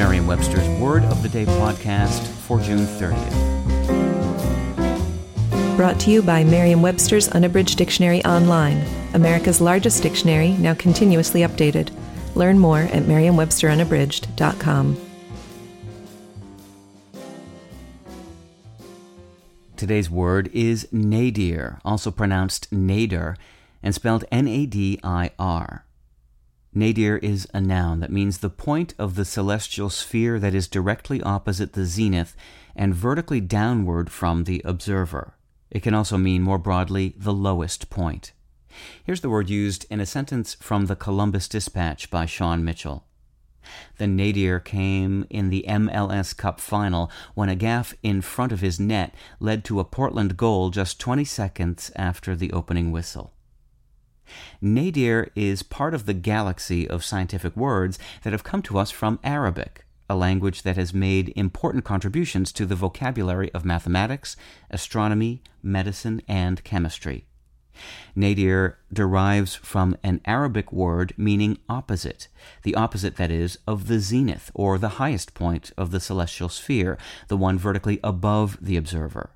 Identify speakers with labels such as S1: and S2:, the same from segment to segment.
S1: Merriam Webster's Word of the Day podcast for June 30th.
S2: Brought to you by Merriam Webster's Unabridged Dictionary Online, America's largest dictionary, now continuously updated. Learn more at merriam-websterunabridged.com.
S1: Today's word is nadir, also pronounced nadir, and spelled N A D I R. Nadir is a noun that means the point of the celestial sphere that is directly opposite the zenith and vertically downward from the observer. It can also mean more broadly the lowest point. Here's the word used in a sentence from the Columbus Dispatch by Shawn Mitchell. The nadir came in the MLS Cup final when a gaffe in front of his net led to a Portland goal just 20 seconds after the opening whistle. Nadir is part of the galaxy of scientific words that have come to us from Arabic, a language that has made important contributions to the vocabulary of mathematics, astronomy, medicine, and chemistry. Nadir derives from an Arabic word meaning opposite, the opposite, that is, of the zenith, or the highest point of the celestial sphere, the one vertically above the observer.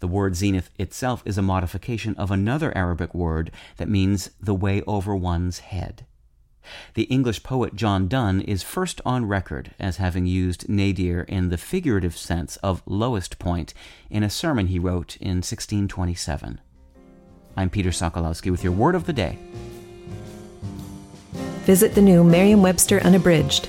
S1: The word zenith itself is a modification of another Arabic word that means the way over one's head. The English poet John Donne is first on record as having used nadir in the figurative sense of lowest point in a sermon he wrote in 1627. I'm Peter Sokolowski with your word of the day.
S2: Visit the new Merriam Webster Unabridged,